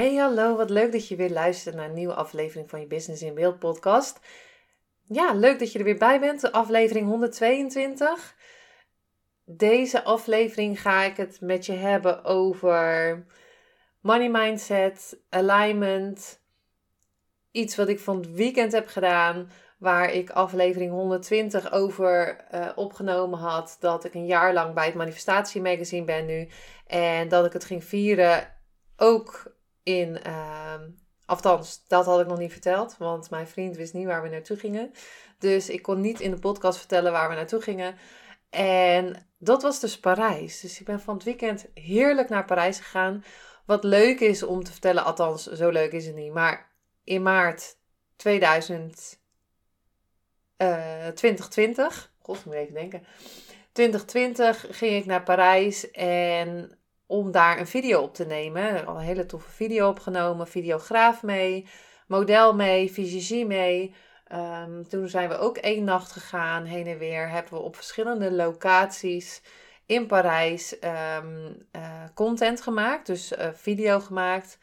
Hey hallo, wat leuk dat je weer luistert naar een nieuwe aflevering van je Business in Beeld podcast. Ja, leuk dat je er weer bij bent, aflevering 122. Deze aflevering ga ik het met je hebben over money mindset, alignment. Iets wat ik van het weekend heb gedaan, waar ik aflevering 120 over uh, opgenomen had. Dat ik een jaar lang bij het Manifestatie Magazine ben nu. En dat ik het ging vieren ook in. Uh, althans, dat had ik nog niet verteld, want mijn vriend wist niet waar we naartoe gingen. Dus ik kon niet in de podcast vertellen waar we naartoe gingen. En dat was dus Parijs. Dus ik ben van het weekend heerlijk naar Parijs gegaan. Wat leuk is om te vertellen, althans, zo leuk is het niet. Maar in maart 2000, uh, 2020, god, moet even denken. 2020 ging ik naar Parijs en om daar een video op te nemen. Al een hele toffe video opgenomen, videograaf mee, model mee, fysiologie mee. Um, toen zijn we ook één nacht gegaan, heen en weer. Hebben we op verschillende locaties in Parijs um, uh, content gemaakt, dus uh, video gemaakt.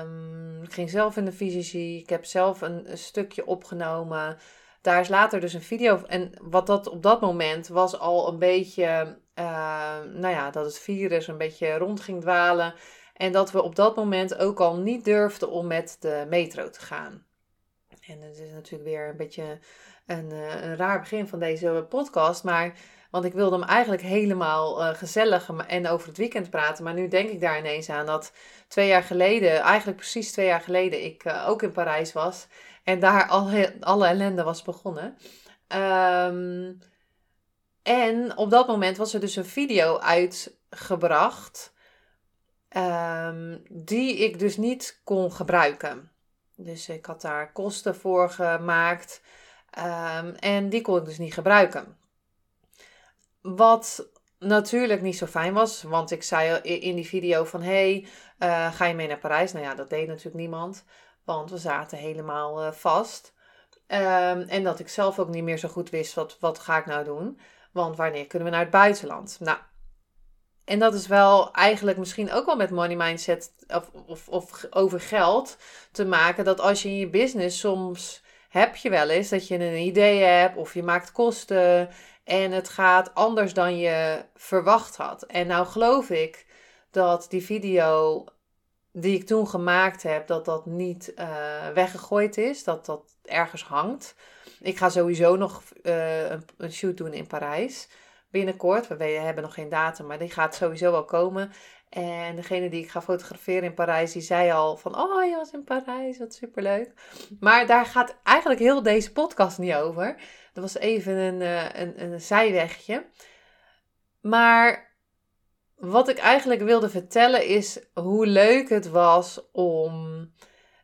Um, ik ging zelf in de fysiologie. Ik heb zelf een stukje opgenomen daar is later dus een video. En wat dat op dat moment was al een beetje. Uh, nou ja, dat het virus een beetje rond ging dwalen. En dat we op dat moment ook al niet durfden om met de metro te gaan. En het is natuurlijk weer een beetje een, uh, een raar begin van deze podcast. Maar. Want ik wilde hem eigenlijk helemaal uh, gezellig en over het weekend praten. Maar nu denk ik daar ineens aan dat twee jaar geleden, eigenlijk precies twee jaar geleden, ik ook in Parijs was. En daar alle, alle ellende was begonnen. Um, en op dat moment was er dus een video uitgebracht. Um, die ik dus niet kon gebruiken. Dus ik had daar kosten voor gemaakt. Um, en die kon ik dus niet gebruiken. Wat natuurlijk niet zo fijn was. Want ik zei in die video van... Hey, uh, ga je mee naar Parijs? Nou ja, dat deed natuurlijk niemand. Want we zaten helemaal uh, vast. Um, en dat ik zelf ook niet meer zo goed wist, wat, wat ga ik nou doen? Want wanneer kunnen we naar het buitenland? Nou, en dat is wel eigenlijk misschien ook wel met money mindset of, of, of over geld te maken. Dat als je in je business soms heb je wel eens dat je een idee hebt of je maakt kosten en het gaat anders dan je verwacht had. En nou geloof ik dat die video die ik toen gemaakt heb, dat dat niet uh, weggegooid is, dat dat ergens hangt. Ik ga sowieso nog uh, een, een, shoot doen in Parijs binnenkort. We hebben nog geen datum, maar die gaat sowieso wel komen. En degene die ik ga fotograferen in Parijs, die zei al van, oh je was in Parijs, wat superleuk. Maar daar gaat eigenlijk heel deze podcast niet over. Dat was even een, uh, een, een zijwegje. Maar wat ik eigenlijk wilde vertellen is hoe leuk het was om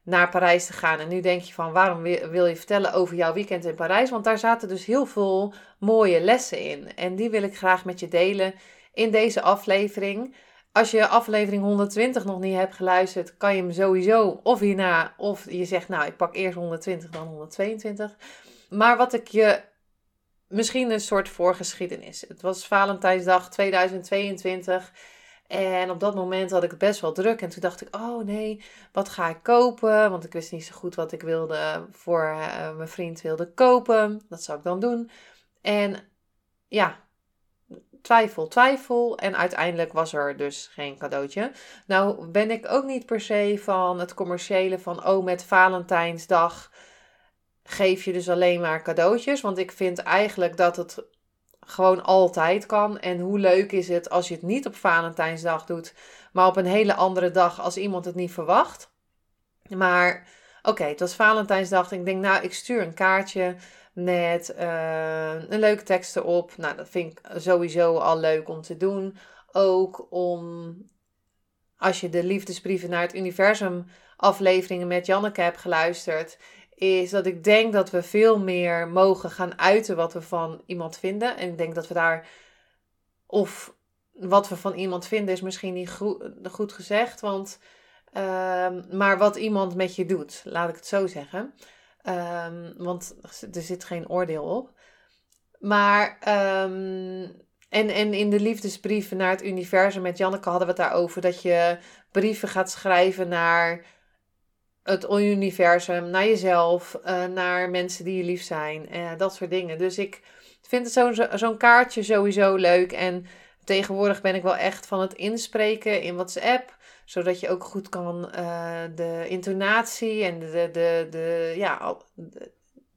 naar Parijs te gaan. En nu denk je van waarom wil je vertellen over jouw weekend in Parijs? Want daar zaten dus heel veel mooie lessen in. En die wil ik graag met je delen in deze aflevering. Als je aflevering 120 nog niet hebt geluisterd, kan je hem sowieso of hierna, of je zegt nou ik pak eerst 120 dan 122. Maar wat ik je misschien een soort voorgeschiedenis. Het was Valentijnsdag 2022. En op dat moment had ik het best wel druk. En toen dacht ik, oh nee, wat ga ik kopen? Want ik wist niet zo goed wat ik wilde voor uh, mijn vriend wilde kopen. Dat zou ik dan doen. En ja, twijfel, twijfel. En uiteindelijk was er dus geen cadeautje. Nou ben ik ook niet per se van het commerciële van, oh met Valentijnsdag geef je dus alleen maar cadeautjes. Want ik vind eigenlijk dat het gewoon altijd kan. En hoe leuk is het als je het niet op Valentijnsdag doet, maar op een hele andere dag als iemand het niet verwacht. Maar oké, het was Valentijnsdag. Ik denk, nou, ik stuur een kaartje met uh, een leuke tekst erop. Nou, dat vind ik sowieso al leuk om te doen. ook om, als je de liefdesbrieven naar het universum afleveringen met Janneke hebt geluisterd, is dat ik denk dat we veel meer mogen gaan uiten wat we van iemand vinden. En ik denk dat we daar, of wat we van iemand vinden is misschien niet goed, gezegd, want, ehm, maar wat iemand met je doet, laat ik het zo zeggen. Um, want er zit geen oordeel op. Maar, um, en, en in de liefdesbrieven naar het universum met Janneke hadden we het daarover dat je brieven gaat schrijven naar het universum, naar jezelf, uh, naar mensen die je lief zijn, uh, dat soort dingen. Dus ik vind het zo'n zo'n kaartje sowieso leuk. En tegenwoordig ben ik wel echt van het inspreken in WhatsApp, zodat je ook goed kan uh, de intonatie en de, de, de, ja,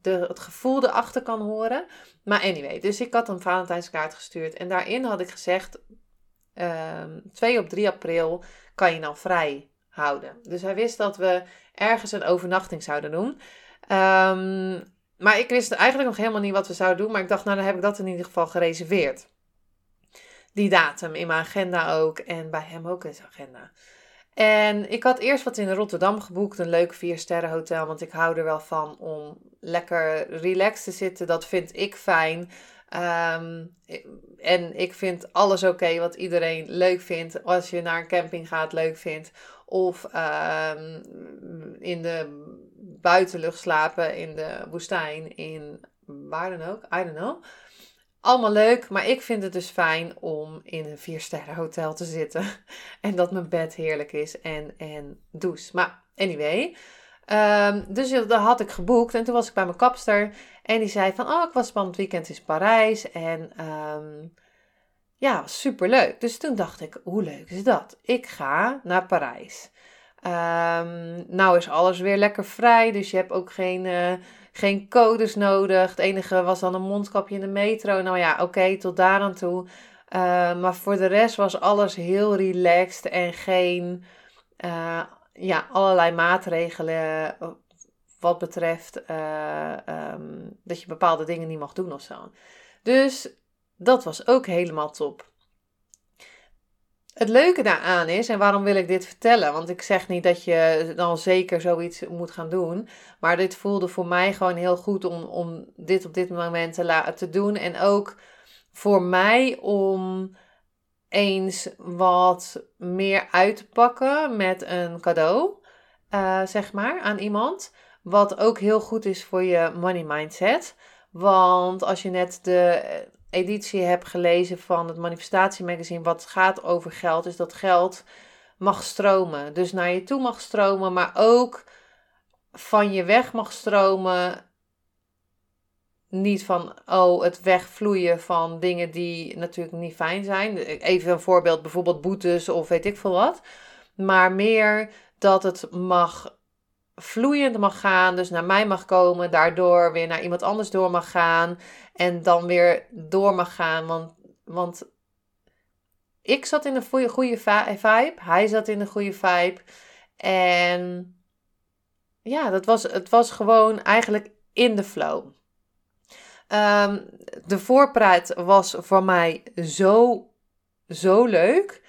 de, het gevoel erachter kan horen. Maar anyway, dus ik had een Valentijnskaart gestuurd en daarin had ik gezegd, 2 op 3 april kan je nou vrij houden. Dus hij wist dat we ergens een overnachting zouden doen. Um, maar ik wist eigenlijk nog helemaal niet wat we zouden doen. Maar ik dacht, nou dan heb ik dat in ieder geval gereserveerd. Die datum in mijn agenda ook. En bij hem ook in zijn agenda. En ik had eerst wat in Rotterdam geboekt. Een leuk vier sterren hotel. Want ik hou er wel van om lekker relaxed te zitten. Dat vind ik fijn. Um, en ik vind alles oké wat iedereen leuk vindt. Als je naar een camping gaat, leuk vindt. Of um, in de buitenlucht slapen, in de woestijn, in waar dan ook. I don't know. Allemaal leuk, maar ik vind het dus fijn om in een viersterren hotel te zitten. En dat mijn bed heerlijk is en, en douche. Maar anyway, um, dus dat had ik geboekt. En toen was ik bij mijn kapster. En die zei van, oh, ik was van het weekend in Parijs. En um, ja, super leuk. Dus toen dacht ik, hoe leuk is dat? Ik ga naar Parijs. Um, nou is alles weer lekker vrij, dus je hebt ook geen, uh, geen codes nodig. Het enige was dan een mondkapje in de metro. Nou ja, oké, tot daar aan toe. Uh, maar voor de rest was alles heel relaxed en geen uh, ja, allerlei maatregelen wat betreft um, dat je bepaalde dingen niet mag doen of zo. Dus dat was ook helemaal top. Het leuke daaraan is, en waarom wil ik dit vertellen? Want ik zeg niet dat je dan zeker zoiets moet gaan doen. Maar dit voelde voor mij gewoon heel goed om, om dit op dit moment te, te doen. En ook voor mij om eens wat meer uit te pakken met een cadeau, uh, zeg maar, aan iemand. Wat ook heel goed is voor je money mindset. Want als je net de editie heb gelezen van het manifestatiemagazine, wat gaat over geld, is dat geld mag stromen. Dus naar je toe mag stromen, maar ook van je weg mag stromen. Niet van, oh, het wegvloeien van dingen die natuurlijk niet fijn zijn. Even een voorbeeld, bijvoorbeeld boetes of weet ik veel wat. Maar meer dat het mag vloeiend mag gaan, dus naar mij mag komen, daardoor weer naar iemand anders door mag gaan en dan weer door mag gaan. Want, want ik zat in een goede, vibe, hij zat in een goede vibe en ja, dat was, het was gewoon eigenlijk in de flow. Um, de voorpraat was voor mij zo, zo leuk.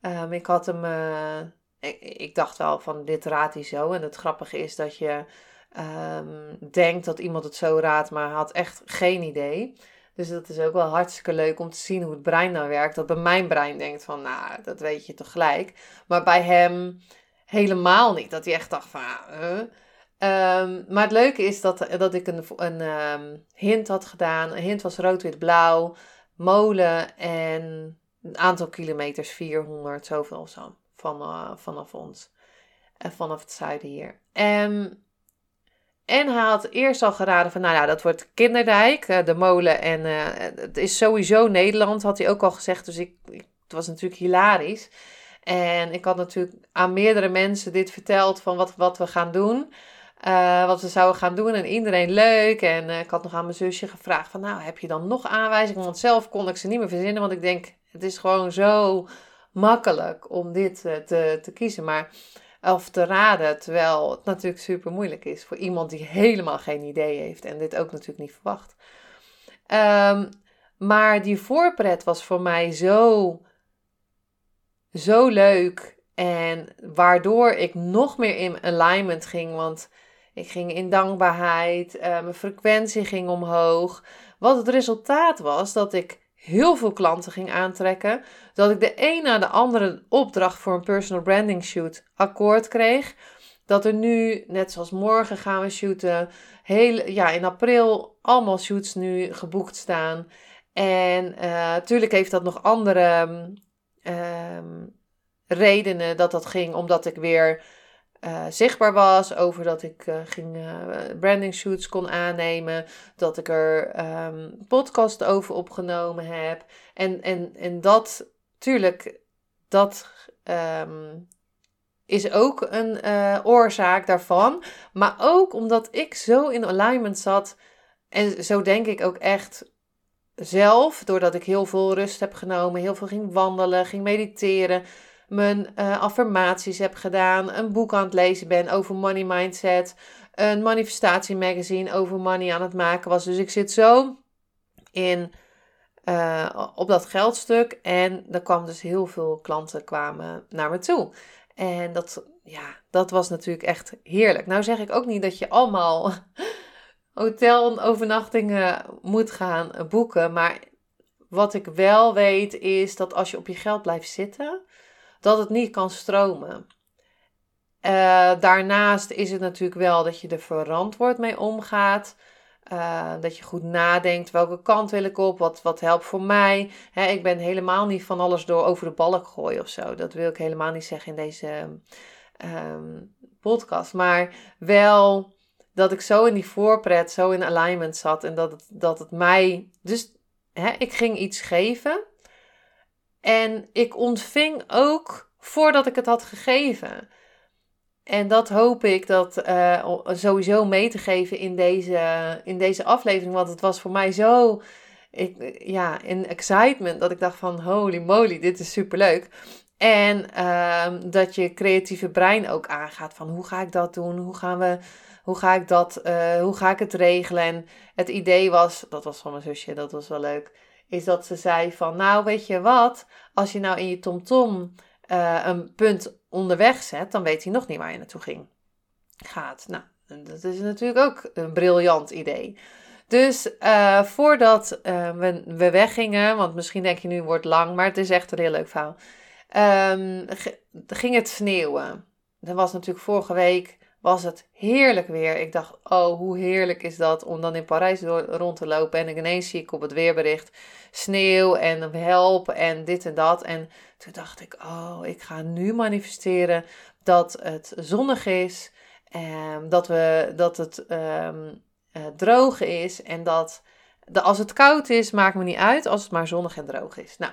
Um, ik had hem uh, ik, dacht wel van dit raadt hij zo. En het grappige is dat je um, denkt dat iemand het zo raadt, maar had echt geen idee. Dus dat is ook wel hartstikke leuk om te zien hoe het brein dan werkt. Dat bij mijn brein denkt van, nou, dat weet je toch gelijk. Maar bij hem helemaal niet. Dat hij echt dacht van, uh. maar het leuke is dat, dat ik een, een um, hint had gedaan. Een hint was rood-wit-blauw, molen en een aantal kilometers, 400, zoveel of zo van, uh, vanaf ons. En vanaf het zuiden hier. En, en hij had eerst al geraden van, nou ja, dat wordt Kinderdijk, uh, de molen. En uh, het is sowieso Nederland, had hij ook al gezegd. Dus ik, het was natuurlijk hilarisch. En ik had natuurlijk aan meerdere mensen dit verteld van wat, wat we gaan doen. Wat we zouden gaan doen en iedereen leuk. En ik had nog aan mijn zusje gevraagd van, nou, heb je dan nog aanwijzingen? Want zelf kon ik ze niet meer verzinnen, want ik denk, het is gewoon zo makkelijk om dit eh, te, te kiezen. Maar, of te raden, terwijl het natuurlijk super moeilijk is voor iemand die helemaal geen idee heeft en dit ook natuurlijk niet verwacht. Um, maar die voorpret was voor mij zo zo leuk. En waardoor ik nog meer in alignment ging. Want ik ging in dankbaarheid. Uh, mijn frequentie ging omhoog. Wat het resultaat was dat ik heel veel klanten ging aantrekken. Dat ik de een na de andere opdracht voor een personal branding shoot akkoord kreeg. Dat er nu, net zoals morgen gaan we shooten, heel, ja, in april allemaal shoots nu geboekt staan. En natuurlijk eh, heeft dat nog andere um, redenen dat dat ging, omdat ik weer uh, zichtbaar was, over dat ik uh, ging branding shoots kon aannemen, dat ik er um, podcast over opgenomen heb. En, en, en dat, tuurlijk, dat um, is ook een oorzaak daarvan. Maar ook omdat ik zo in alignment zat. En zo denk ik ook echt zelf, doordat ik heel veel rust heb genomen, heel veel ging wandelen, ging mediteren, mijn uh, affirmaties heb gedaan, een boek aan het lezen ben over money mindset, een manifestatiemagazine over money aan het maken was. Dus ik zit zo in uh, op dat geldstuk en er kwam dus heel veel klanten kwamen naar me toe. En dat, ja, dat was natuurlijk echt heerlijk. Nou zeg ik ook niet dat je allemaal hotelovernachtingen moet gaan boeken. Maar wat ik wel weet is dat als je op je geld blijft zitten, dat het niet kan stromen. Uh, daarnaast is het natuurlijk wel dat je er verantwoord mee omgaat. Uh, dat je goed nadenkt, welke kant wil ik op, wat, wat helpt voor mij. ik ben helemaal niet van alles door over de balk gooien of zo. Dat wil ik helemaal niet zeggen in deze um, podcast. Maar wel dat ik zo in die voorpret, zo in alignment zat. En dat het, dat het mij. Dus ik ging iets geven. En ik ontving ook voordat ik het had gegeven. En dat hoop ik dat uh, sowieso mee te geven in deze, in deze aflevering. Want het was voor mij zo ik, ja, in excitement dat ik dacht van holy moly, dit is superleuk. En uh, dat je creatieve brein ook aangaat van hoe ga ik dat doen? Hoe gaan we, hoe ga ik dat, uh, hoe ga ik het regelen? En het idee was, dat was van mijn zusje, dat was wel leuk, is dat ze zei van nou weet je wat, als je nou in je tomtom -tom, uh, een punt onderweg zet, dan weet hij nog niet waar je naartoe ging. Gaat. Nou, dat is natuurlijk ook een briljant idee. Dus uh, voordat uh, we, we weggingen, want misschien denk je nu wordt lang, maar het is echt een heel leuk verhaal. Um, ging het sneeuwen. Dat was natuurlijk vorige week was het heerlijk weer. Ik dacht, oh, hoe heerlijk is dat om dan in Parijs rond te lopen. En ineens zie ik op het weerbericht sneeuw en help en dit en dat. En toen dacht ik, oh, ik ga nu manifesteren dat het zonnig is. Um, dat, we, dat het um, uh, droog is. En dat de, als het koud is, maakt me niet uit als het maar zonnig en droog is. Nou,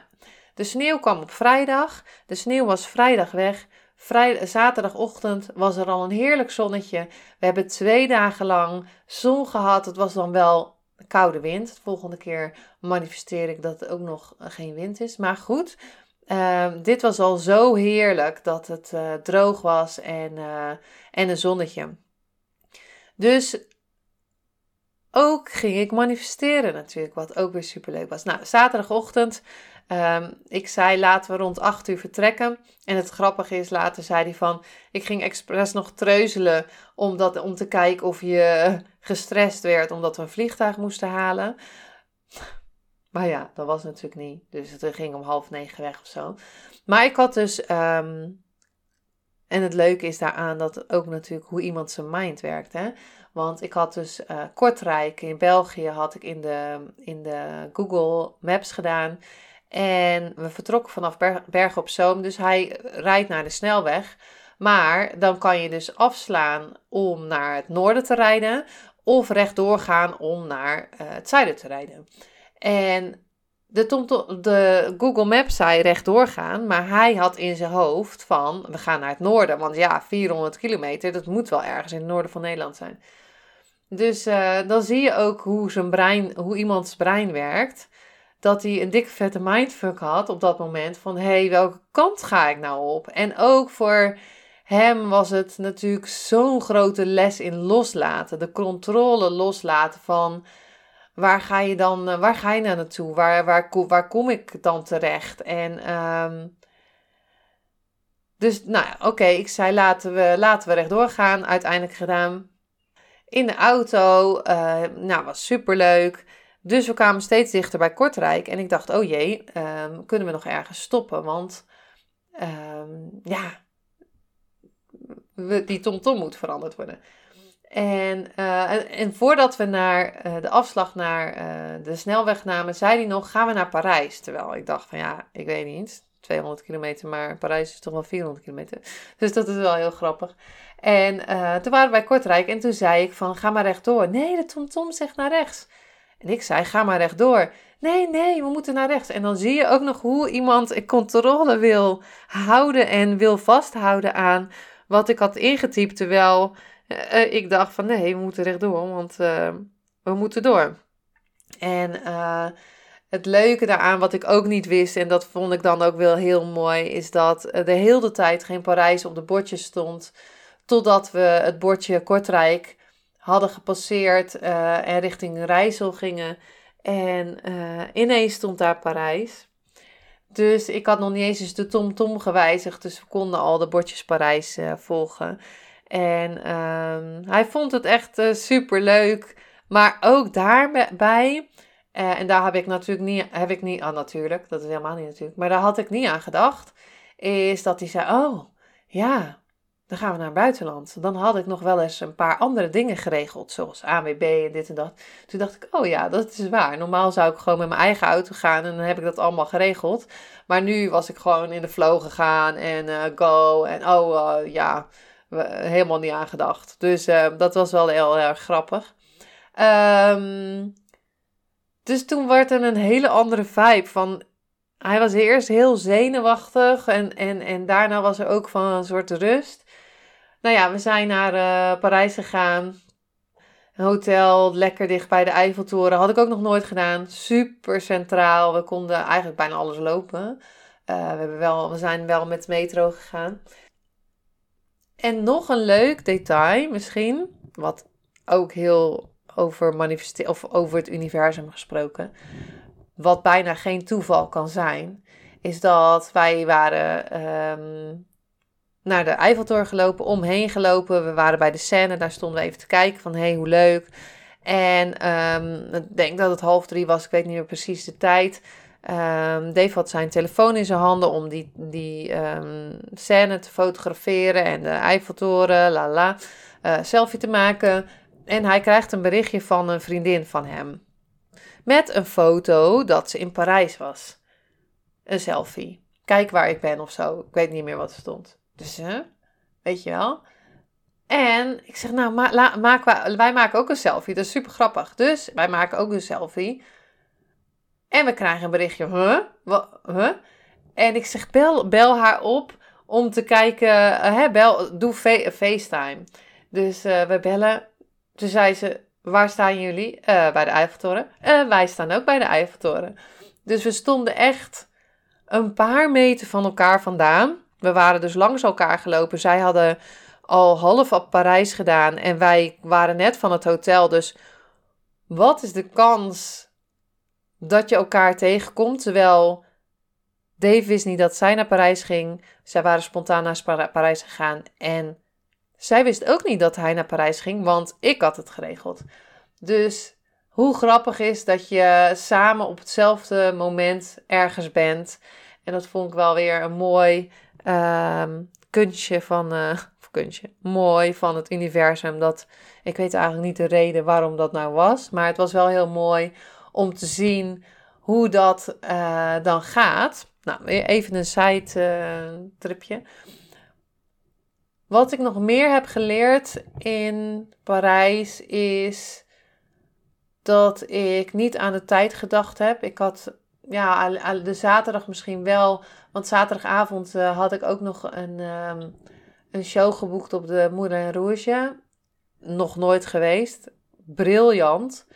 de sneeuw kwam op vrijdag. De sneeuw was vrijdag weg. Vrijdag, zaterdagochtend was er al een heerlijk zonnetje. We hebben twee dagen lang zon gehad. Het was dan wel koude wind. De volgende keer manifesteer ik dat het ook nog geen wind is. Maar goed, uh, dit was al zo heerlijk dat het uh, droog was en, uh, en een zonnetje. Dus ook ging ik manifesteren natuurlijk, wat ook weer superleuk was. Nou, zaterdagochtend Um, ik zei laten we rond 8 uur vertrekken. En het grappige is, later zei hij van, ik ging expres nog treuzelen om, dat, om te kijken of je gestrest werd omdat we een vliegtuig moesten halen. Maar ja, dat was natuurlijk niet. Dus het ging om half negen weg of zo. Maar ik had dus, um, en het leuke is daaraan dat ook natuurlijk hoe iemand zijn mind werkt. Hè? Want ik had dus uh, Kortrijk in België had ik in de, in de Google Maps gedaan. En we vertrokken vanaf Bergen op Zoom. Dus hij rijdt naar de snelweg. Maar dan kan je dus afslaan om naar het noorden te rijden. Of rechtdoor gaan om naar uh, het zuiden te rijden. En de, de, Google Maps zei rechtdoor gaan. Maar hij had in zijn hoofd van we gaan naar het noorden. Want ja, 400 kilometer, dat moet wel ergens in het noorden van Nederland zijn. Dus uh, dan zie je ook hoe, zijn brein, hoe iemands brein werkt dat hij een dikke vette mindfuck had op dat moment van hé, hey, welke kant ga ik nou op? En ook voor hem was het natuurlijk zo'n grote les in loslaten, de controle loslaten van waar ga je dan, eh, waar ga je nou naartoe? Waar, waar, waar kom ik dan terecht? En um, Dus nou oké, ik zei laten we, laten we rechtdoor gaan. Uiteindelijk gedaan. In de auto, uh, nou was superleuk. Dus we kwamen steeds dichter bij Kortrijk. En ik dacht, oh jee, um, kunnen we nog ergens stoppen? Want um, ja, die TomTom moet veranderd worden. En, uh, en, voordat we naar uh, de afslag naar uh, de snelweg namen, zei hij nog: gaan we naar Parijs? Terwijl ik dacht: van ja, ik weet niet, 200 kilometer, maar Parijs is toch wel 400 kilometer. Dus dat is wel heel grappig. En toen waren we bij Kortrijk en toen zei ik: van ga maar rechtdoor. Nee, de TomTom zegt naar rechts. En ik zei: ga maar rechtdoor. Nee, nee, we moeten naar rechts. En dan zie je ook nog hoe iemand controle wil houden en wil vasthouden aan wat ik had ingetypt. Terwijl uh, ik dacht van nee, we moeten rechtdoor, want uh, we moeten door. En het leuke daaraan, wat ik ook niet wist, en dat vond ik dan ook wel heel mooi, is dat er de hele tijd geen Parijs op de bordjes stond. Totdat we het bordje Kortrijk hadden gepasseerd en richting Rijssel gingen. En ineens stond daar Parijs. Dus ik had nog niet eens de TomTom -tom gewijzigd, dus we konden al de bordjes Parijs volgen. En um, hij vond het echt super leuk. Maar ook daarbij, en daar heb ik natuurlijk niet, heb ik niet, ah natuurlijk, dat is helemaal niet natuurlijk, maar daar had ik niet aan gedacht, is dat hij zei, oh ja, dan gaan we naar het buitenland. Dan had ik nog wel eens een paar andere dingen geregeld, zoals AWB en dit en dat. Toen dacht ik, oh ja, dat is waar. Normaal zou ik gewoon met mijn eigen auto gaan en dan heb ik dat allemaal geregeld. Maar nu was ik gewoon in de flow gegaan en uh, go en oh ja helemaal niet aan gedacht. Dus uh, dat was wel heel, erg grappig. Um, dus toen werd er een hele andere vibe van... Hij was eerst heel zenuwachtig en, en, en daarna was er ook van een soort rust. Nou ja, we zijn naar uh, Parijs gegaan. Hotel, lekker dicht bij de Eiffeltoren. Had ik ook nog nooit gedaan. Super centraal. We konden eigenlijk bijna alles lopen. Uh, we, hebben wel, we zijn wel met metro gegaan. En nog een leuk detail misschien, wat ook heel over manifesteren of over het universum gesproken, wat bijna geen toeval kan zijn, is dat wij waren um, naar de Eiffeltoren gelopen, omheen gelopen. We waren bij de scène, daar stonden we even te kijken van hé, hey, hoe leuk. En um, ik denk dat het half drie was, ik weet niet meer precies de tijd. Um, Dave had zijn telefoon in zijn handen om die, die um, scène te fotograferen en de Eiffeltoren, la la, uh, selfie te maken. En hij krijgt een berichtje van een vriendin van hem. Met een foto dat ze in Parijs was. Een selfie. Kijk waar ik ben of zo. Ik weet niet meer wat er stond. Dus, hè? weet je wel. En ik zeg, nou, ma maak, wij maken ook een selfie. Dat is super grappig. Dus wij maken ook een selfie. En we krijgen een berichtje? En ik zeg, bel, bel haar op om te kijken, uh, hè, bel, doe FaceTime. Dus uh, we bellen. Toen zei ze, waar staan jullie? Uh, bij de Eiffeltoren. wij staan ook bij de Eiffeltoren. Dus we stonden echt een paar meter van elkaar vandaan. We waren dus langs elkaar gelopen. Zij hadden al half op Parijs gedaan en wij waren net van het hotel. Dus wat is de kans dat je elkaar tegenkomt. Terwijl Dave wist niet dat zij naar Parijs ging. Zij waren spontaan naar Parijs gegaan. En zij wist ook niet dat hij naar Parijs ging, want ik had het geregeld. Dus hoe grappig is dat je samen op hetzelfde moment ergens bent. En dat vond ik wel weer een mooi um, kunstje van. Uh, kunstje. Mooi van het universum. Dat ik weet eigenlijk niet de reden waarom dat nou was. Maar het was wel heel mooi om te zien hoe dat uh, dan gaat. Nou, even een side tripje. Wat ik nog meer heb geleerd in Parijs is dat ik niet aan de tijd gedacht heb. Ik had ja, de zaterdag misschien wel, want zaterdagavond uh, had ik ook nog een, um, een show geboekt op de Moulin Rouge. Nog nooit geweest. Briljant.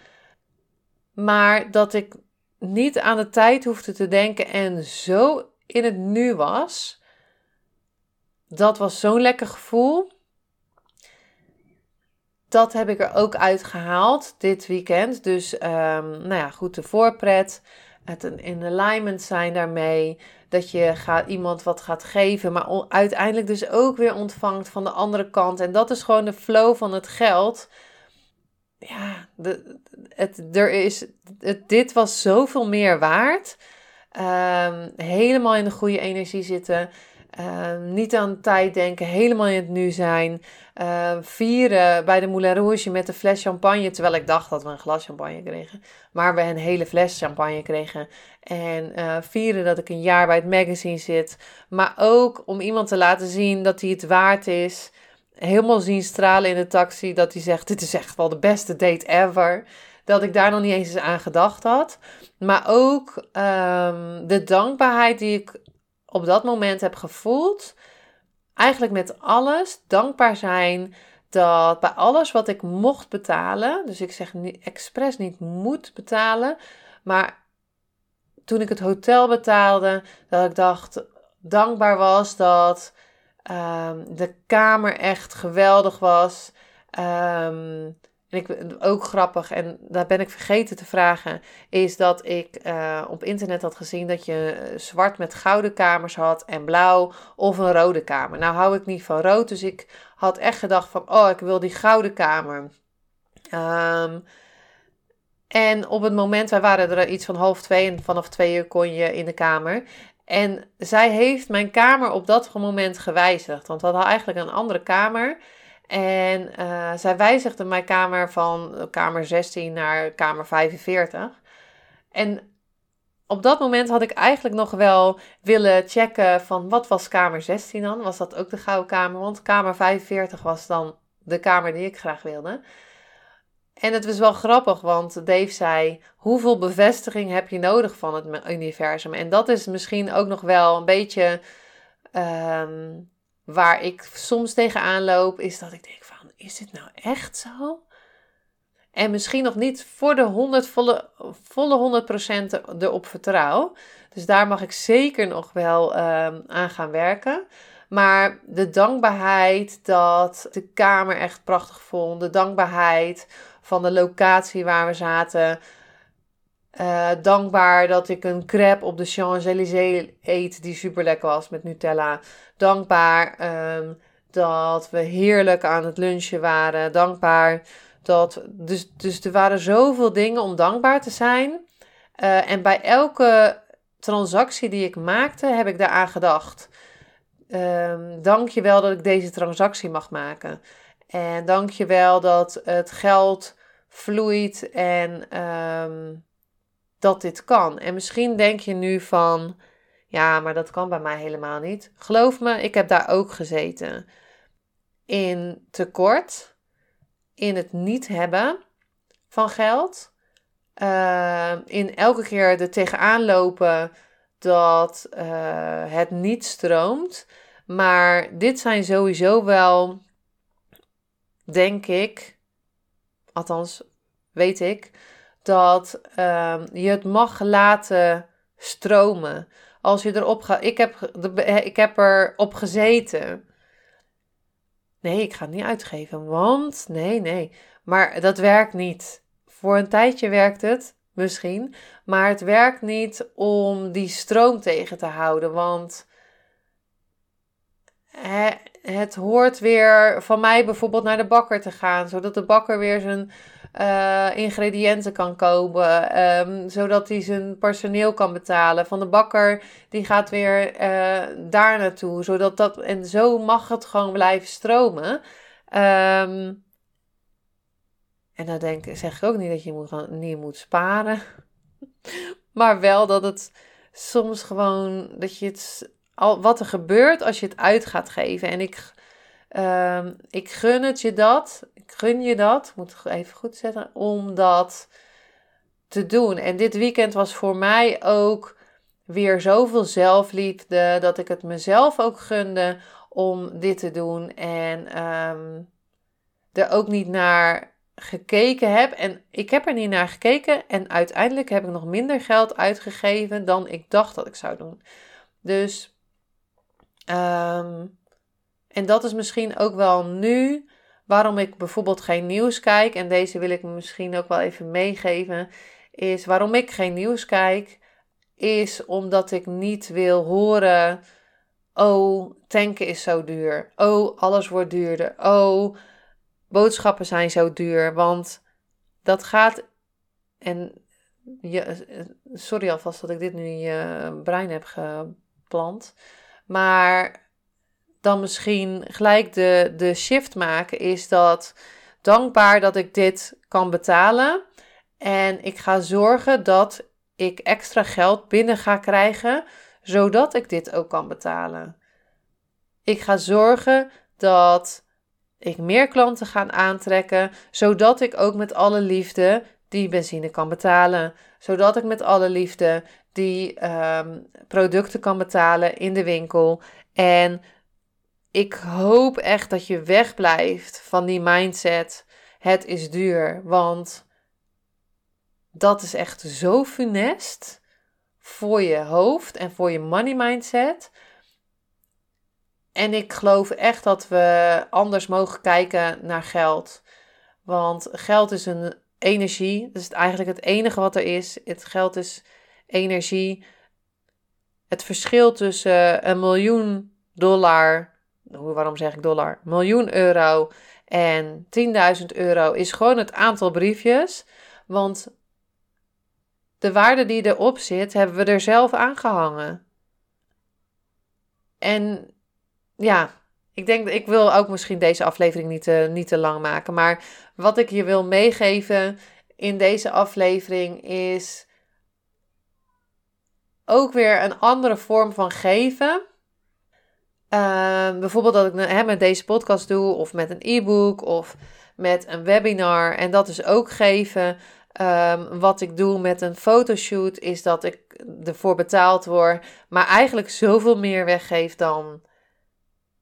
Maar dat ik niet aan de tijd hoefde te denken en zo in het nu was. Dat was zo'n lekker gevoel. Dat heb ik er ook uitgehaald dit weekend. Dus, um, nou ja, goed, de voorpret. Het in alignment zijn daarmee. Dat je gaat, iemand wat gaat geven, maar uiteindelijk dus ook weer ontvangt van de andere kant. En dat is gewoon de flow van het geld. Ja, de, het, er is, het, dit was zoveel meer waard. Ehm, helemaal in de goede energie zitten. Ehm, niet aan tijd denken, helemaal in het nu zijn. Ehm, vieren bij de Moulin Rouge met een fles champagne. Terwijl ik dacht dat we een glas champagne kregen. Maar we een hele fles champagne kregen. En uh, vieren dat ik een jaar bij het magazine zit. Maar ook om iemand te laten zien dat hij het waard is. Helemaal zien stralen in de taxi. Dat hij zegt: Dit is echt wel de beste date ever. Dat ik daar nog niet eens aan gedacht had. Maar ook um, de dankbaarheid die ik op dat moment heb gevoeld. Eigenlijk met alles dankbaar zijn dat bij alles wat ik mocht betalen, dus ik zeg niet, expres niet moet betalen, maar toen ik het hotel betaalde, dat ik dacht, dankbaar was dat um, de kamer echt geweldig was. Um, en ik, ook grappig, en daar ben ik vergeten te vragen, is dat ik uh, op internet had gezien dat je eh, zwart met gouden kamers had en blauw of een rode kamer. Nou hou ik niet van rood, dus ik had echt gedacht van, oh, ik wil die gouden kamer. Um, en op het moment, wij waren er iets van half twee en vanaf twee uur kon je in de kamer. En zij heeft mijn kamer op dat moment gewijzigd, want we hadden eigenlijk een andere kamer. En uh, zij wijzigde mijn kamer van kamer 16 naar kamer 45. En op dat moment had ik eigenlijk nog wel willen checken van wat was kamer 16 dan? Was dat ook de gouden kamer? Want kamer 45 was dan de kamer die ik graag wilde. En het was wel grappig, want Dave zei: Hoeveel bevestiging heb je nodig van het universum? En dat is misschien ook nog wel een beetje um, waar ik soms tegenaan loop, is dat ik denk: van, Is dit nou echt zo? En misschien nog niet voor de 100, volle, volle 100% erop vertrouw. Dus daar mag ik zeker nog wel um, aan gaan werken. Maar de dankbaarheid dat de kamer echt prachtig vond. De dankbaarheid van de locatie waar we zaten. Uh, dankbaar dat ik een crepe op de Champs-Élysées eet die super lekker was met Nutella. Dankbaar um, dat we heerlijk aan het lunchen waren. Dankbaar dat. Dus, dus er waren zoveel dingen om dankbaar te zijn. Uh, en bij elke transactie die ik maakte, heb ik daaraan gedacht. Um, dank je wel dat ik deze transactie mag maken. En dank je wel dat het geld vloeit en um, dat dit kan. En misschien denk je nu van, ja, maar dat kan bij mij helemaal niet. Geloof me, ik heb daar ook gezeten. In tekort, in het niet hebben van geld, uh, in elke keer er tegenaan lopen dat uh, het niet stroomt. Maar dit zijn sowieso wel, denk ik, althans weet ik, dat uh, je het mag laten stromen. Als je erop gaat. Ik heb, ik heb erop gezeten. Nee, ik ga het niet uitgeven, want nee, nee. Maar dat werkt niet. Voor een tijdje werkt het, misschien. Maar het werkt niet om die stroom tegen te houden. Want het hoort weer van mij bijvoorbeeld naar de bakker te gaan, zodat de bakker weer zijn uh, ingrediënten kan kopen, um, zodat hij zijn personeel kan betalen. Van de bakker die gaat weer uh, daar naartoe, zodat dat en zo mag het gewoon blijven stromen. Um, en dan denk, zeg ik ook niet dat je moet, niet moet sparen, maar wel dat het soms gewoon dat je het al, wat er gebeurt als je het uit gaat geven. En ik, uh, ik gun het je dat. Ik gun je dat. Moet even goed zetten. Om dat te doen. En dit weekend was voor mij ook weer zoveel zelfliefde. Dat ik het mezelf ook gunde om dit te doen. En um, er ook niet naar gekeken heb. En ik heb er niet naar gekeken. En uiteindelijk heb ik nog minder geld uitgegeven dan ik dacht dat ik zou doen. Dus Um, en dat is misschien ook wel nu waarom ik bijvoorbeeld geen nieuws kijk. En deze wil ik misschien ook wel even meegeven. Is waarom ik geen nieuws kijk. is omdat ik niet wil horen. Oh, tanken is zo duur. Oh, alles wordt duurder. Oh, boodschappen zijn zo duur. Want dat gaat. En je, sorry alvast dat ik dit nu in je brein heb geplant. Maar dan misschien gelijk de, de shift maken is dat dankbaar dat ik dit kan betalen. En ik ga zorgen dat ik extra geld binnen ga krijgen, zodat ik dit ook kan betalen. Ik ga zorgen dat ik meer klanten ga aantrekken, zodat ik ook met alle liefde die benzine kan betalen. Zodat ik met alle liefde die ehm, producten kan betalen in de winkel. En ik hoop echt dat je wegblijft van die mindset. Het is duur. Want dat is echt zo funest voor je hoofd en voor je money mindset. En ik geloof echt dat we anders mogen kijken naar geld. Want geld is een energie. Dat is eigenlijk het enige wat er is. Het geld is energie. Het verschil tussen een miljoen dollar, waarom zeg ik dollar? Miljoen euro en 10.000 euro is gewoon het aantal briefjes. Want de waarde die erop zit, hebben we er zelf aangehangen. En ja, ik denk, ik wil ook misschien deze aflevering niet te, niet te lang maken. Maar wat ik je wil meegeven in deze aflevering is ook weer een andere vorm van geven. Ehm, bijvoorbeeld dat ik hè, met deze podcast doe, of met een e-book, of met een webinar. En dat is ook geven. Ehm, wat ik doe met een fotoshoot is dat ik ervoor betaald word, maar eigenlijk zoveel meer weggeef dan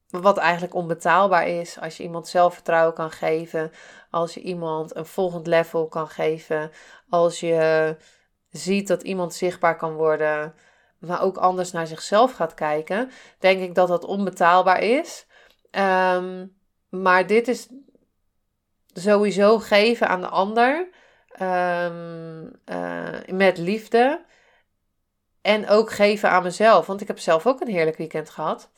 wat eigenlijk onbetaalbaar is. Als je iemand zelfvertrouwen kan geven, als je iemand een volgend level kan geven, als je ziet dat iemand zichtbaar kan worden, maar ook anders naar zichzelf gaat kijken, denk ik dat dat onbetaalbaar is. Ehm, maar dit is sowieso geven aan de ander um, met liefde. En ook geven aan mezelf. Want ik heb zelf ook een heerlijk weekend gehad.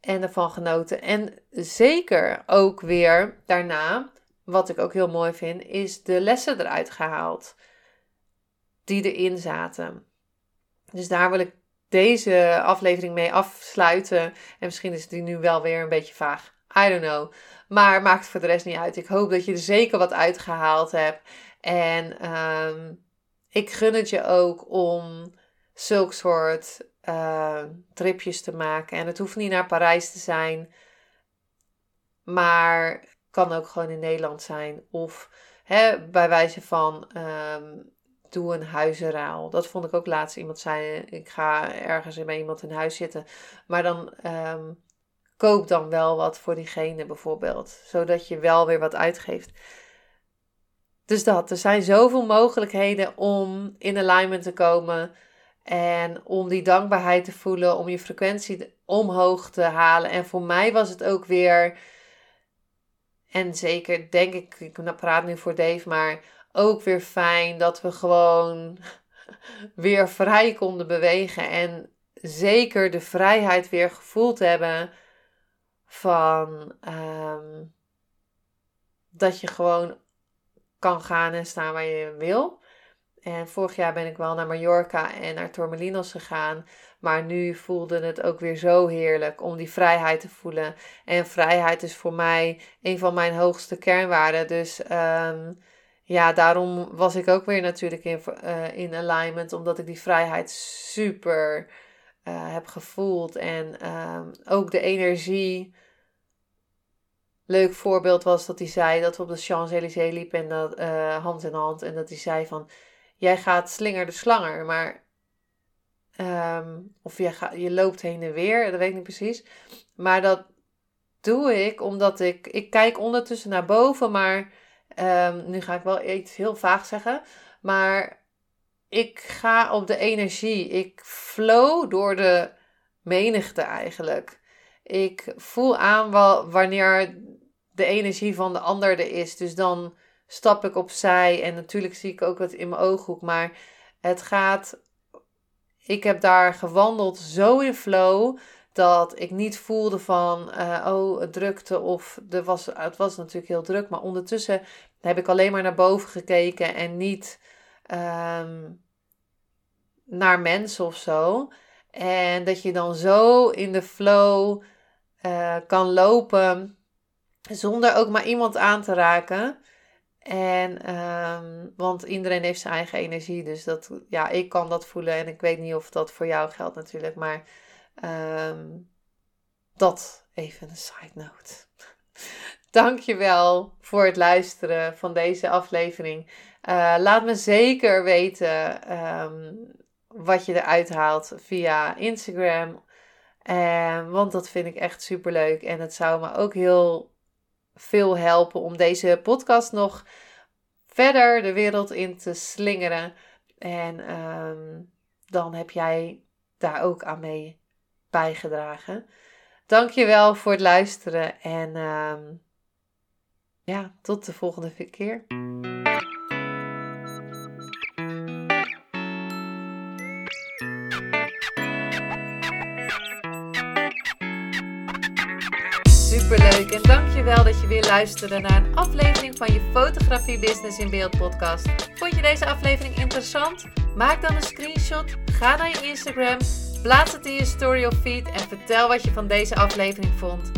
En ervan genoten. En zeker ook weer daarna, wat ik ook heel mooi vind, is de lessen eruit gehaald. Die erin zaten. Dus daar wil ik deze aflevering mee afsluiten. En misschien is die nu wel weer een beetje vaag. I don't know. Maar maakt voor de rest niet uit. Ik hoop dat je er zeker wat uitgehaald hebt. En um, ik gun het je ook om zulk soort uh, tripjes te maken. En het hoeft niet naar Parijs te zijn. Maar kan ook gewoon in Nederland zijn. Of hè, bij wijze van um, doe een huizenraal. Dat vond ik ook laatst. Iemand zei, ik ga ergens bij iemand in huis zitten. Maar dan um, koop dan wel wat voor diegene bijvoorbeeld. Zodat je wel weer wat uitgeeft. Dus dat, er zijn zoveel mogelijkheden om in alignment te komen. En om die dankbaarheid te voelen, om je frequentie omhoog te halen. En voor mij was het ook weer, en zeker denk ik, ik praat nu voor Dave, maar ook weer fijn dat we gewoon weer vrij konden bewegen. En zeker de vrijheid weer gevoeld hebben van um, dat je gewoon kan gaan en staan waar je wil. En vorig jaar ben ik wel naar Mallorca en naar Tormelinos gegaan. Maar nu voelde het ook weer zo heerlijk om die vrijheid te voelen. En vrijheid is voor mij een van mijn hoogste kernwaarden. Dus um, ja, daarom was ik ook weer natuurlijk in, uh, in alignment. Omdat ik die vrijheid super uh, heb gevoeld. En um, ook de energie leuk voorbeeld was dat hij zei dat we op de Champs-Élysées liepen en dat, uh, hand in hand. En dat hij zei van, jij gaat slinger de slanger, maar... Um, of je, gaat, je loopt heen en weer, dat weet ik niet precies. Maar dat doe ik omdat ik... Ik kijk ondertussen naar boven, maar... Um, nu ga ik wel iets heel vaag zeggen. Maar ik ga op de energie. Ik flow door de menigte eigenlijk. Ik voel aan wel, wanneer de energie van de ander er is. Dus dan stap ik opzij en natuurlijk zie ik ook wat in mijn ooghoek. Maar het gaat. ik heb daar gewandeld zo in flow dat ik niet voelde van, uh, oh, het drukte of er was, het was natuurlijk heel druk, maar ondertussen heb ik alleen maar naar boven gekeken en niet ehm, naar mensen of zo. En dat je dan zo in de flow uh, kan lopen zonder ook maar iemand aan te raken. En, um, want iedereen heeft zijn eigen energie. Dus dat, ja, ik kan dat voelen. En ik weet niet of dat voor jou geldt natuurlijk. Maar um, dat even een side note. Dankjewel voor het luisteren van deze aflevering. Uh, laat me zeker weten um, wat je eruit haalt via Instagram. Uh, want dat vind ik echt super leuk. En het zou me ook heel veel helpen om deze podcast nog verder de wereld in te slingeren. En um, dan heb jij daar ook aan mee bijgedragen. Dankjewel voor het luisteren en um, ja, tot de volgende keer. Superleuk en dankjewel dat je weer luisterde naar een aflevering van je Fotografie Business in Beeld podcast. Vond je deze aflevering interessant? Maak dan een screenshot, ga naar je Instagram, plaats het in je story of feed en vertel wat je van deze aflevering vond.